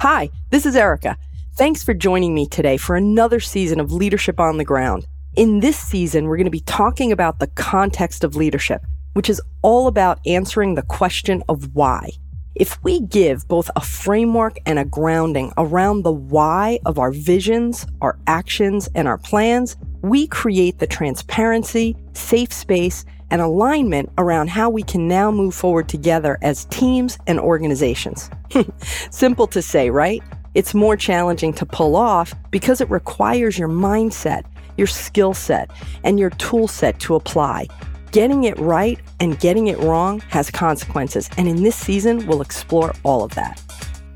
Hi, this is Erica. Thanks for joining me today for another season of Leadership on the Ground. In this season, we're going to be talking about the context of leadership, which is all about answering the question of why. If we give both a framework and a grounding around the why of our visions, our actions, and our plans, we create the transparency, safe space, and alignment around how we can now move forward together as teams and organizations. Simple to say, right? It's more challenging to pull off because it requires your mindset, your skill set, and your tool set to apply. Getting it right and getting it wrong has consequences, and in this season, we'll explore all of that.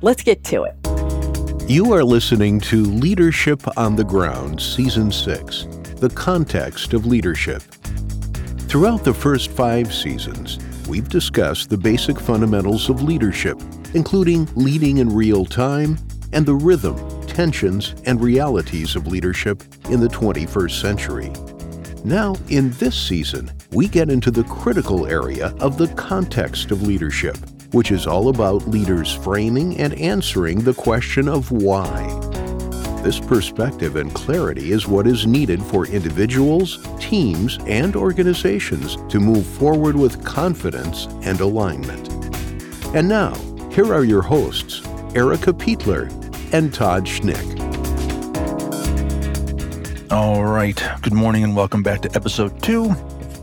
Let's get to it. You are listening to Leadership on the Ground, Season 6 The Context of Leadership. Throughout the first five seasons, we've discussed the basic fundamentals of leadership, including leading in real time and the rhythm, tensions, and realities of leadership in the 21st century. Now, in this season, we get into the critical area of the context of leadership, which is all about leaders framing and answering the question of why. This perspective and clarity is what is needed for individuals, teams, and organizations to move forward with confidence and alignment. And now, here are your hosts, Erica Peitler and Todd Schnick. All right. Good morning and welcome back to episode two,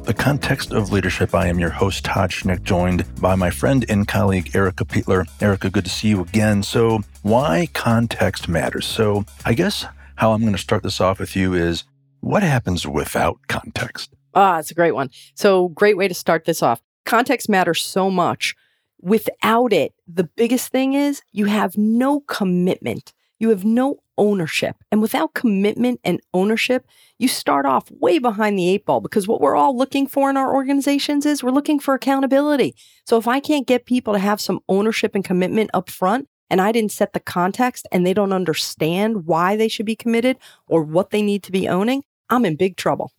The Context of Leadership. I am your host, Todd Schnick, joined by my friend and colleague, Erica Peitler. Erica, good to see you again. So, why context matters? So, I guess how I'm going to start this off with you is what happens without context? Ah, it's a great one. So, great way to start this off. Context matters so much. Without it, the biggest thing is you have no commitment. You have no ownership. And without commitment and ownership, you start off way behind the eight ball because what we're all looking for in our organizations is we're looking for accountability. So if I can't get people to have some ownership and commitment up front, and I didn't set the context and they don't understand why they should be committed or what they need to be owning, I'm in big trouble.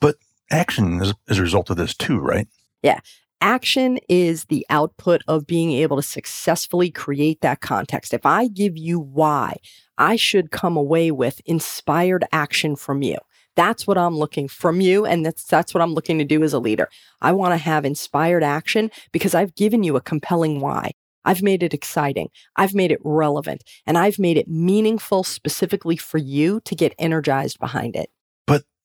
But action is, is a result of this too, right? Yeah. Action is the output of being able to successfully create that context. If I give you why, I should come away with inspired action from you. That's what I'm looking from you. And that's, that's what I'm looking to do as a leader. I want to have inspired action because I've given you a compelling why. I've made it exciting. I've made it relevant and I've made it meaningful specifically for you to get energized behind it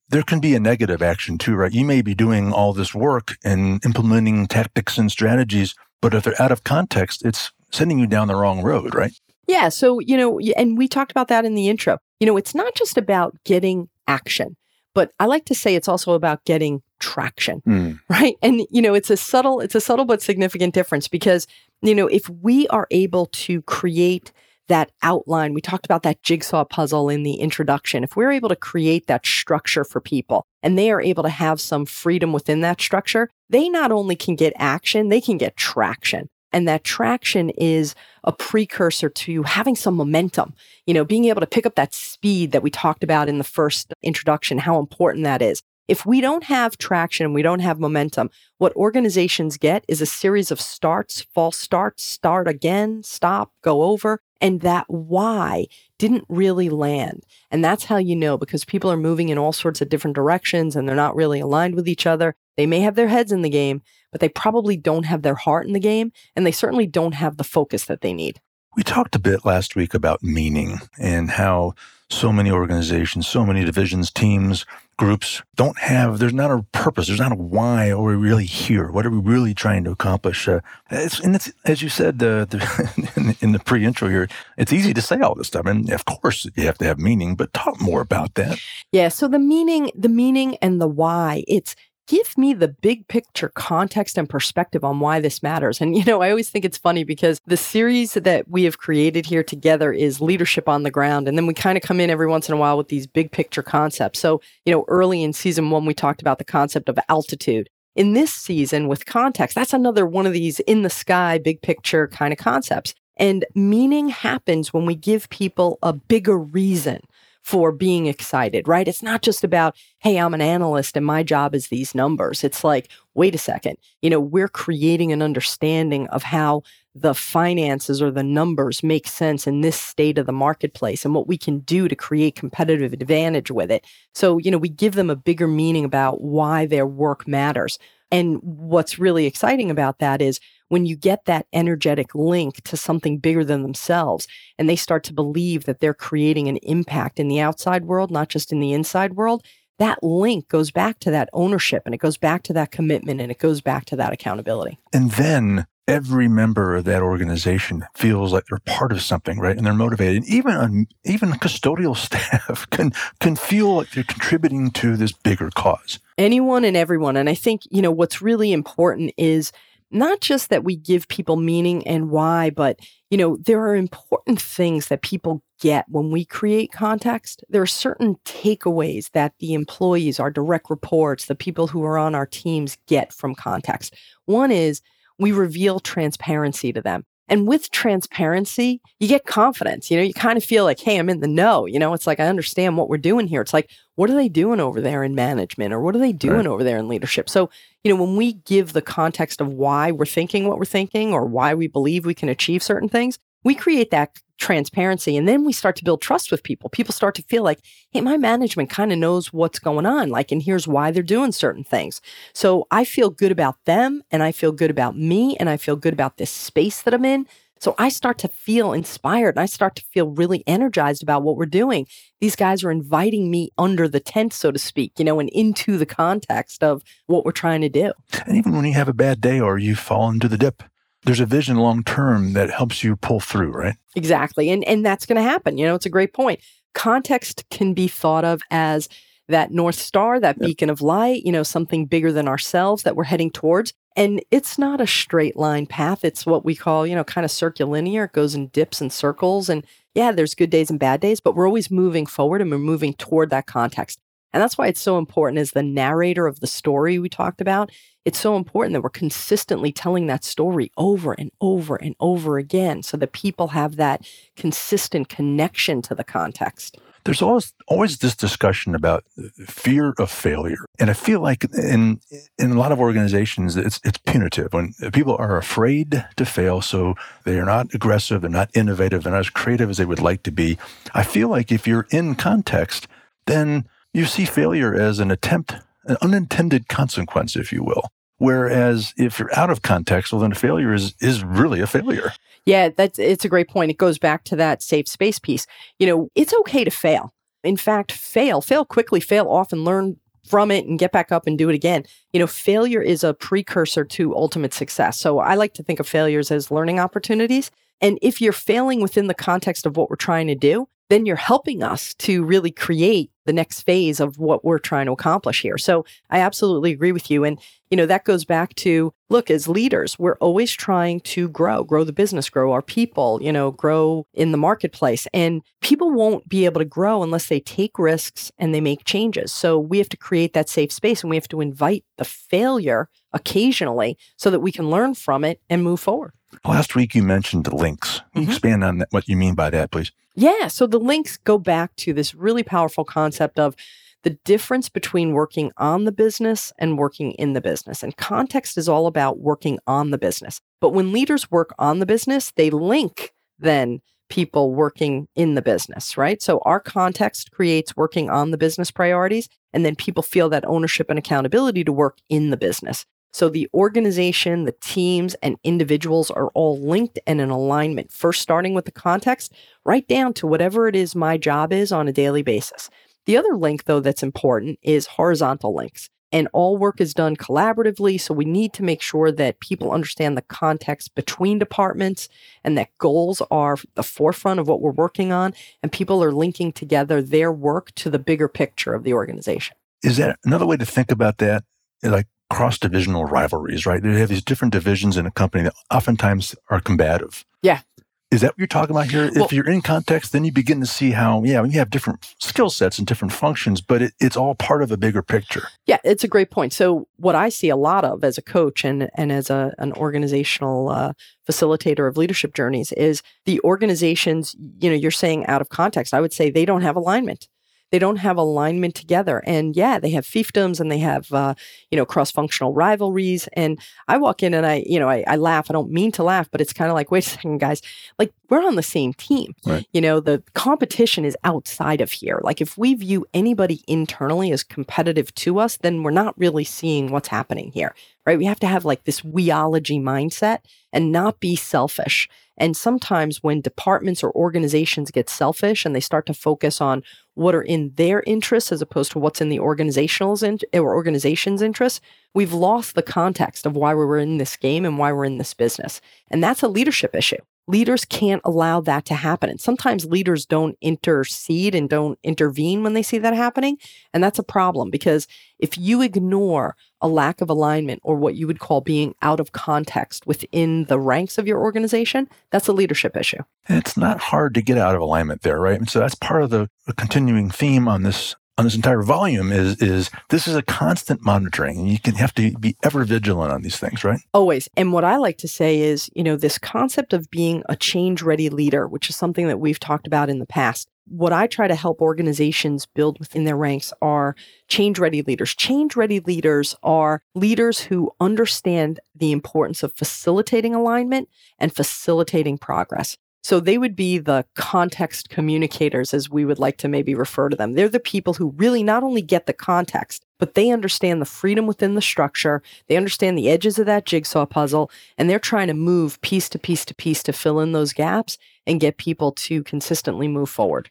there can be a negative action too, right? You may be doing all this work and implementing tactics and strategies, but if they're out of context, it's sending you down the wrong road, right? Yeah. So, you know, and we talked about that in the intro. You know, it's not just about getting action, but I like to say it's also about getting traction, mm. right? And, you know, it's a subtle, it's a subtle but significant difference because, you know, if we are able to create that outline, we talked about that jigsaw puzzle in the introduction. If we're able to create that structure for people and they are able to have some freedom within that structure, they not only can get action, they can get traction. And that traction is a precursor to having some momentum, you know, being able to pick up that speed that we talked about in the first introduction, how important that is. If we don't have traction, we don't have momentum, what organizations get is a series of starts, false starts, start again, stop, go over. And that why didn't really land. And that's how you know because people are moving in all sorts of different directions and they're not really aligned with each other. They may have their heads in the game, but they probably don't have their heart in the game. And they certainly don't have the focus that they need. We talked a bit last week about meaning and how so many organizations, so many divisions, teams, groups don't have, there's not a purpose, there's not a why, or we really here? What are we really trying to accomplish? Uh, it's, and it's, as you said uh, the, in, in, the pre intro here, it's easy to say all this stuff. And of course, you have to have meaning, but talk more about that. Yeah. So the meaning, the meaning and the why, it's, give me the big picture context and perspective on why this matters. And, you know, I always think it's funny because the series that we have created here together is leadership on the ground. And then we kind of come in every once in a while with these big picture concepts. So, you know, early in season one, we talked about the concept of altitude. In this season, with context, that's another one of these in the sky, big picture kind of concepts. And meaning happens when we give people a bigger reason for being excited, right? It's not just about, hey, I'm an analyst and my job is these numbers. It's like, wait a second, you know, we're creating an understanding of how the finances or the numbers make sense in this state of the marketplace and what we can do to create competitive advantage with it. So, you know, we give them a bigger meaning about why their work matters. And what's really exciting about that is when you get that energetic link to something bigger than themselves and they start to believe that they're creating an impact in the outside world, not just in the inside world, that link goes back to that ownership and it goes back to that commitment and it goes back to that accountability. And then every member of that organization feels like they're part of something, right? And they're motivated. And even um, even custodial staff can can feel like they're contributing to this bigger cause. Anyone and everyone. And I think, you know, what's really important is not just that we give people meaning and why, but you know, there are important things that people get when we create context. There are certain takeaways that the employees, our direct reports, the people who are on our teams get from context. One is we reveal transparency to them. And with transparency, you get confidence. You know, you kind of feel like, hey, I'm in the know. You know, it's like, I understand what we're doing here. It's like, what are they doing over there in management or what are they doing right. over there in leadership? So, you know, when we give the context of why we're thinking what we're thinking or why we believe we can achieve certain things, we create that transparency and then we start to build trust with people people start to feel like hey my management kind of knows what's going on like and here's why they're doing certain things so i feel good about them and i feel good about me and i feel good about this space that i'm in so i start to feel inspired and i start to feel really energized about what we're doing these guys are inviting me under the tent so to speak you know and into the context of what we're trying to do and even when you have a bad day or you fall into the dip there's a vision long term that helps you pull through, right? Exactly. And and that's going to happen. You know, it's a great point. Context can be thought of as that north star, that yep. beacon of light, you know, something bigger than ourselves that we're heading towards. And it's not a straight line path. It's what we call, you know, kind of circulinear. It goes in dips and circles. And yeah, there's good days and bad days, but we're always moving forward and we're moving toward that context. And that's why it's so important as the narrator of the story we talked about it's so important that we're consistently telling that story over and over and over again so that people have that consistent connection to the context. There's always always this discussion about fear of failure. And I feel like in in a lot of organizations it's it's punitive when people are afraid to fail so they are not aggressive, they're not innovative, they're not as creative as they would like to be. I feel like if you're in context, then you see failure as an attempt an unintended consequence, if you will. Whereas if you're out of context, well, then a failure is is really a failure. Yeah, that's it's a great point. It goes back to that safe space piece. You know, it's okay to fail. In fact, fail, fail quickly, fail often, learn from it and get back up and do it again. You know, failure is a precursor to ultimate success. So I like to think of failures as learning opportunities. And if you're failing within the context of what we're trying to do, then you're helping us to really create the next phase of what we're trying to accomplish here. So I absolutely agree with you. And, you know, that goes back to look, as leaders, we're always trying to grow, grow the business, grow our people, you know, grow in the marketplace. And people won't be able to grow unless they take risks and they make changes. So we have to create that safe space and we have to invite the failure occasionally so that we can learn from it and move forward. Last week you mentioned the links. Mm-hmm. Expand on that, what you mean by that, please. Yeah. So the links go back to this really powerful concept of the difference between working on the business and working in the business. And context is all about working on the business. But when leaders work on the business, they link then people working in the business, right? So our context creates working on the business priorities, and then people feel that ownership and accountability to work in the business. So the organization, the teams, and individuals are all linked and in alignment, first starting with the context, right down to whatever it is my job is on a daily basis. The other link, though, that's important is horizontal links. And all work is done collaboratively. So we need to make sure that people understand the context between departments and that goals are the forefront of what we're working on. And people are linking together their work to the bigger picture of the organization. Is that another way to think about that? Like cross divisional rivalries, right? They have these different divisions in a company that oftentimes are combative. Yeah. Is that what you're talking about here? Well, if you're in context, then you begin to see how, yeah, you have different skill sets and different functions, but it, it's all part of a bigger picture. Yeah, it's a great point. So, what I see a lot of as a coach and, and as a, an organizational uh, facilitator of leadership journeys is the organizations, you know, you're saying out of context, I would say they don't have alignment they don't have alignment together. And yeah, they have fiefdoms and they have, uh, you know, cross functional rivalries. And I walk in and I, you know, I, I laugh. I don't mean to laugh, but it's kind of like, wait a second, guys, like we're on the same team. Right. You know, the competition is outside of here. Like if we view anybody internally as competitive to us, then we're not really seeing what's happening here, right? We have to have like this weology mindset and not be selfish. And sometimes when departments or organizations get selfish and they start to focus on what are in their interests as opposed to what's in the organizational's in, or organization's interests, we've lost the context of why we're in this game and why we're in this business. And that's a leadership issue. Leaders can't allow that to happen. And sometimes leaders don't intercede and don't intervene when they see that happening. And that's a problem because if you ignore a lack of alignment or what you would call being out of context within the ranks of your organization, that's a leadership issue. It's not hard to get out of alignment there, right? And so that's part of the continuing theme on this on this entire volume is is this is a constant monitoring and you can have to be ever vigilant on these things right? Always. And what i like to say is you know this concept of being a change ready leader which is something that we've talked about in the past what i try to help organizations build within their ranks are change ready leaders. Change ready leaders are leaders who understand the importance of facilitating alignment and facilitating progress so they would be the context communicators, as we would like to maybe refer to them. They're the people who really not only get the context, but they understand the freedom within the structure. They understand the edges of that jigsaw puzzle, and they're trying to move piece to piece to piece to fill in those gaps and get people to consistently move forward.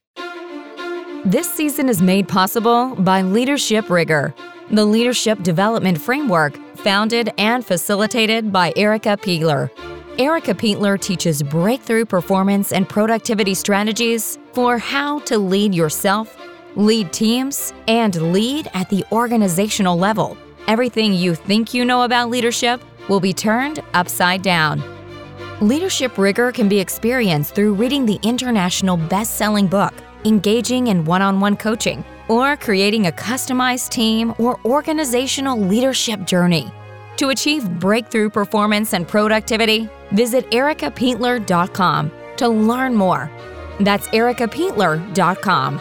This season is made possible by Leadership Rigor, the leadership development framework founded and facilitated by Erica Peitler. Erica Peitler teaches breakthrough performance and productivity strategies for how to lead yourself, lead teams, and lead at the organizational level. Everything you think you know about leadership will be turned upside down. Leadership rigor can be experienced through reading the international best selling book, engaging in one on one coaching, or creating a customized team or organizational leadership journey. To achieve breakthrough performance and productivity, visit ericapeitler.com to learn more. That's ericapeitler.com.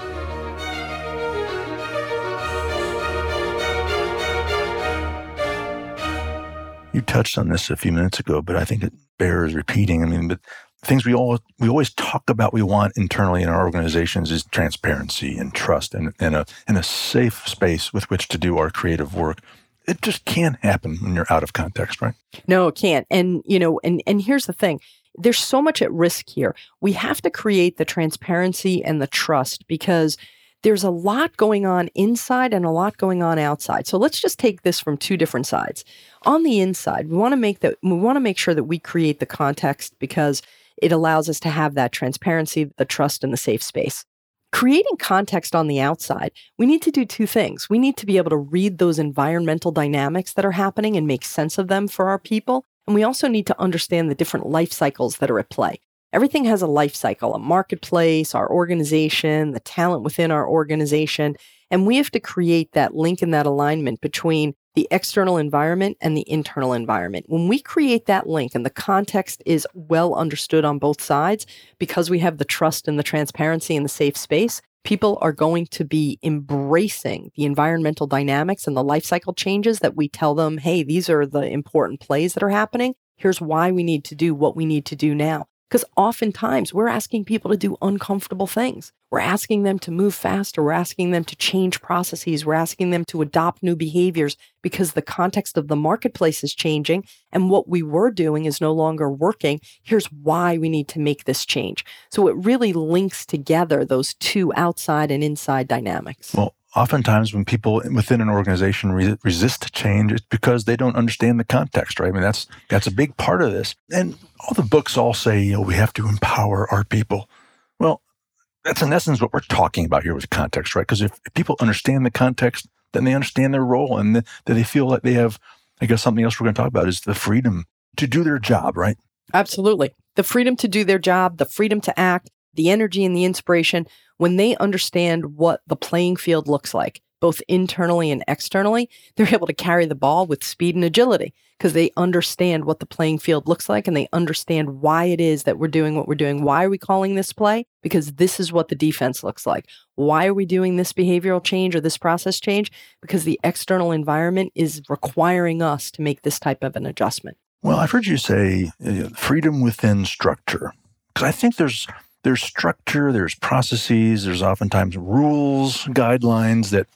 You touched on this a few minutes ago, but I think it bears repeating. I mean, but things we all we always talk about we want internally in our organizations is transparency and trust and, and a and a safe space with which to do our creative work it just can't happen when you're out of context, right? No, it can't. And you know, and and here's the thing. There's so much at risk here. We have to create the transparency and the trust because there's a lot going on inside and a lot going on outside. So let's just take this from two different sides. On the inside, we want to make that we want to make sure that we create the context because it allows us to have that transparency, the trust and the safe space creating context on the outside, we need to do two things. We need to be able to read those environmental dynamics that are happening and make sense of them for our people. And we also need to understand the different life cycles that are at play. Everything has a life cycle, a marketplace, our organization, the talent within our organization. And we have to create that link and that alignment between the external environment and the internal environment. When we create that link and the context is well understood on both sides, because we have the trust and the transparency and the safe space, people are going to be embracing the environmental dynamics and the life cycle changes that we tell them, hey, these are the important plays that are happening. Here's why we need to do what we need to do now. Because oftentimes we're asking people to do uncomfortable things. We're asking them to move faster. We're asking them to change processes. We're asking them to adopt new behaviors because the context of the marketplace is changing and what we were doing is no longer working. Here's why we need to make this change. So it really links together those two outside and inside dynamics. Well, oftentimes when people within an organization re- resist change, it's because they don't understand the context, right? I mean, that's that's a big part of this. And all the books all say, you know, we have to empower our people. That's in essence what we're talking about here with context, right? Because if, if, people understand the context, then they understand their role and that they feel like they have, I guess something else we're going to talk about is the freedom to do their job, right? Absolutely. The freedom to do their job, the freedom to act, the energy and the inspiration when they understand what the playing field looks like both internally and externally, they're able to carry the ball with speed and agility because they understand what the playing field looks like and they understand why it is that we're doing what we're doing. Why are we calling this play? Because this is what the defense looks like. Why are we doing this behavioral change or this process change? Because the external environment is requiring us to make this type of an adjustment. Well, I've heard you say uh, freedom within structure because I think there's there's structure, there's processes, there's oftentimes rules, guidelines that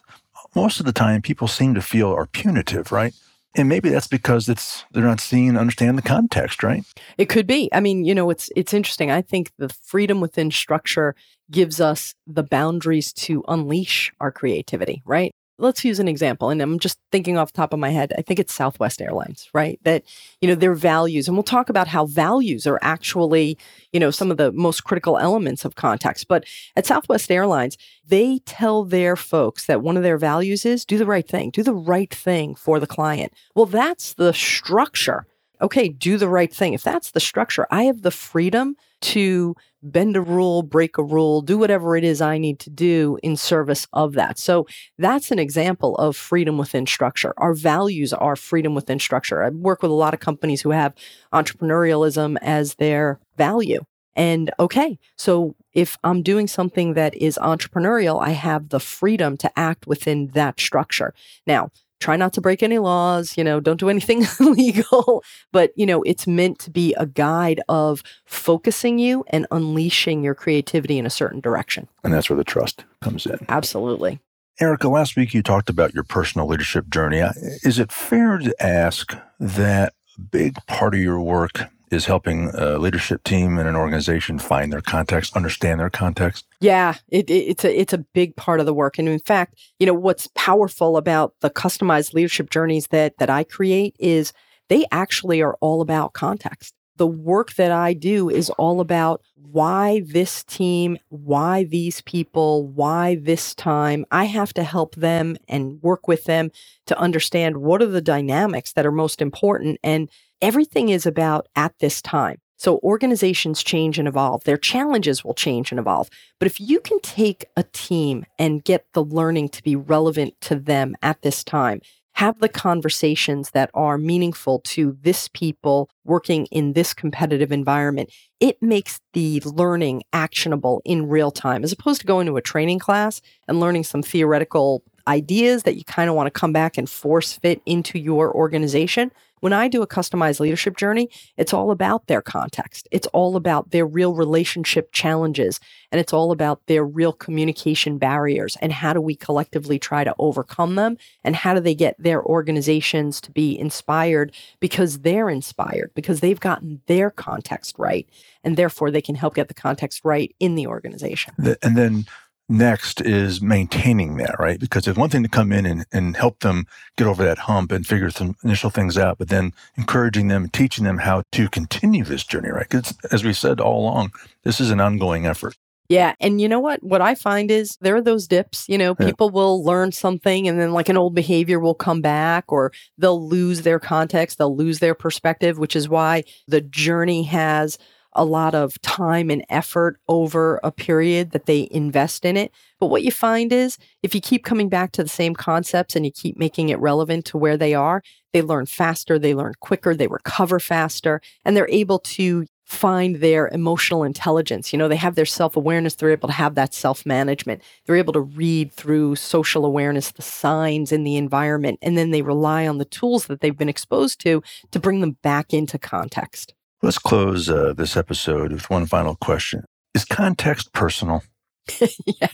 most of the time people seem to feel are punitive, right? And maybe that's because it's they're not seeing understand the context, right? It could be. I mean, you know, it's it's interesting. I think the freedom within structure gives us the boundaries to unleash our creativity, right? Let's use an example and i'm just thinking off the top of my head i think it's southwest airlines right? That you know their values and we'll talk about how values are actually you know some of the most critical elements of context but at southwest airlines they tell their folks that one of their values is do the right thing do the right thing for the client. Well that's the structure. Okay do the right thing. If that's the structure i have the freedom to bend a rule, break a rule, do whatever it is I need to do in service of that. So that's an example of freedom within structure. Our values are freedom within structure. I work with a lot of companies who have entrepreneurialism as their value. And okay, so if I'm doing something that is entrepreneurial, I have the freedom to act within that structure. Now, try not to break any laws, you know, don't do anything illegal. But, you know, it's meant to be a guide of focusing you and unleashing your creativity in a certain direction. And that's where the trust comes in. Absolutely. Erica, last week you talked about your personal leadership journey. Is it fair to ask that a big part of your work is helping a leadership team and an organization find their context, understand their context? Yeah, it, it, it's a it's a big part of the work. And in fact, you know what's powerful about the customized leadership journeys that that I create is they actually are all about context. The work that I do is all about why this team, why these people, why this time. I have to help them and work with them to understand what are the dynamics that are most important and Everything is about at this time. So organizations change and evolve. Their challenges will change and evolve. But if you can take a team and get the learning to be relevant to them at this time, have the conversations that are meaningful to this people working in this competitive environment, it makes the learning actionable in real time, as opposed to going to a training class and learning some theoretical ideas that you kind of want to come back and force fit into your organization. When I do a customized leadership journey, it's all about their context. It's all about their real relationship challenges and it's all about their real communication barriers and how do we collectively try to overcome them and how do they get their organizations to be inspired because they're inspired because they've gotten their context right and therefore they can help get the context right in the organization. And then next is maintaining that, right? Because it's one thing to come in and, and help them get over that hump and figure some initial things out, but then encouraging them and teaching them how to continue this journey, right? Because as we said all along, this is an ongoing effort. Yeah. And you know what? What I find is there are those dips. You know, people yeah. will learn something and then like an old behavior will come back or they'll lose their context, they'll lose their perspective, which is why the journey has a lot of time and effort over a period that they invest in it. But what you find is if you keep coming back to the same concepts and you keep making it relevant to where they are, they learn faster, they learn quicker, they recover faster, and they're able to find their emotional intelligence. You know, they have their self awareness, they're able to have that self management. They're able to read through social awareness, the signs in the environment, and then they rely on the tools that they've been exposed to to bring them back into context. Let's close uh, this episode with one final question. Is context personal? yeah.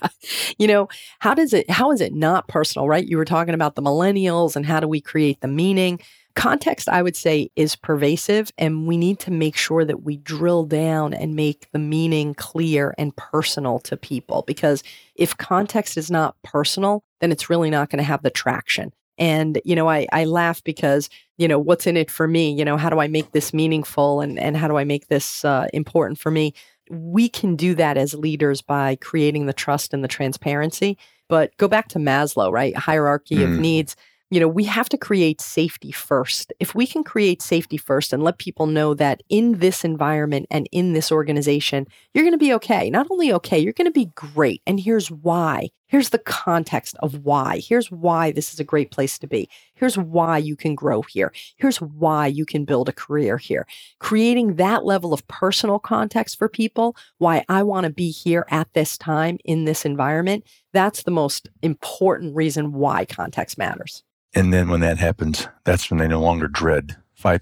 You know, how does it how is it not personal, right? You were talking about the millennials and how do we create the meaning? Context, I would say, is pervasive, and we need to make sure that we drill down and make the meaning clear and personal to people. Because if context is not personal, then it's really not going to have the traction. And, you know, I, I laugh because, you know, what's in it for me? You know, how do I make this meaningful and, and how do I make this uh, important for me? We can do that as leaders by creating the trust and the transparency. But go back to Maslow, right? Hierarchy mm. of needs. You know, we have to create safety first. If we can create safety first and let people know that in this environment and in this organization, you're going to be okay. Not only okay, you're going to be great. And here's why Here's the context of why. Here's why this is a great place to be. Here's why you can grow here. Here's why you can build a career here. Creating that level of personal context for people, why I want to be here at this time in this environment, that's the most important reason why context matters. And then when that happens, that's when they no longer dread five,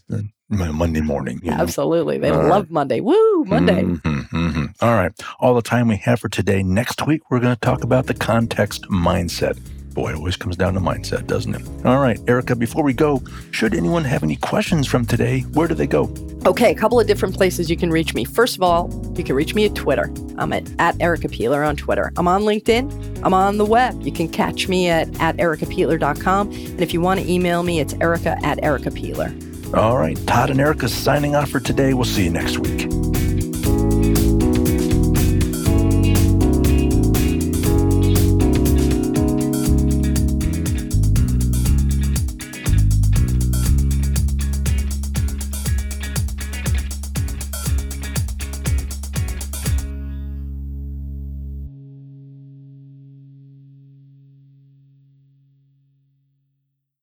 Monday morning. You know? Absolutely. They All love right. Monday. Woo, Monday. Mm-hmm, mm-hmm. All right. All the time we have for today. Next week, we're going to talk about the context mindset. Boy, it always comes down to mindset, doesn't it? All right, Erica, before we go, should anyone have any questions from today, where do they go? Okay, a couple of different places you can reach me. First of all, you can reach me at Twitter. I'm at, at Erica Peitler on Twitter. I'm on LinkedIn. I'm on the web. You can catch me at, at ericapeitler.com. And if you want to email me, it's erica at ericapeitler. All right. Todd and Erica signing off for today. We'll see you next week.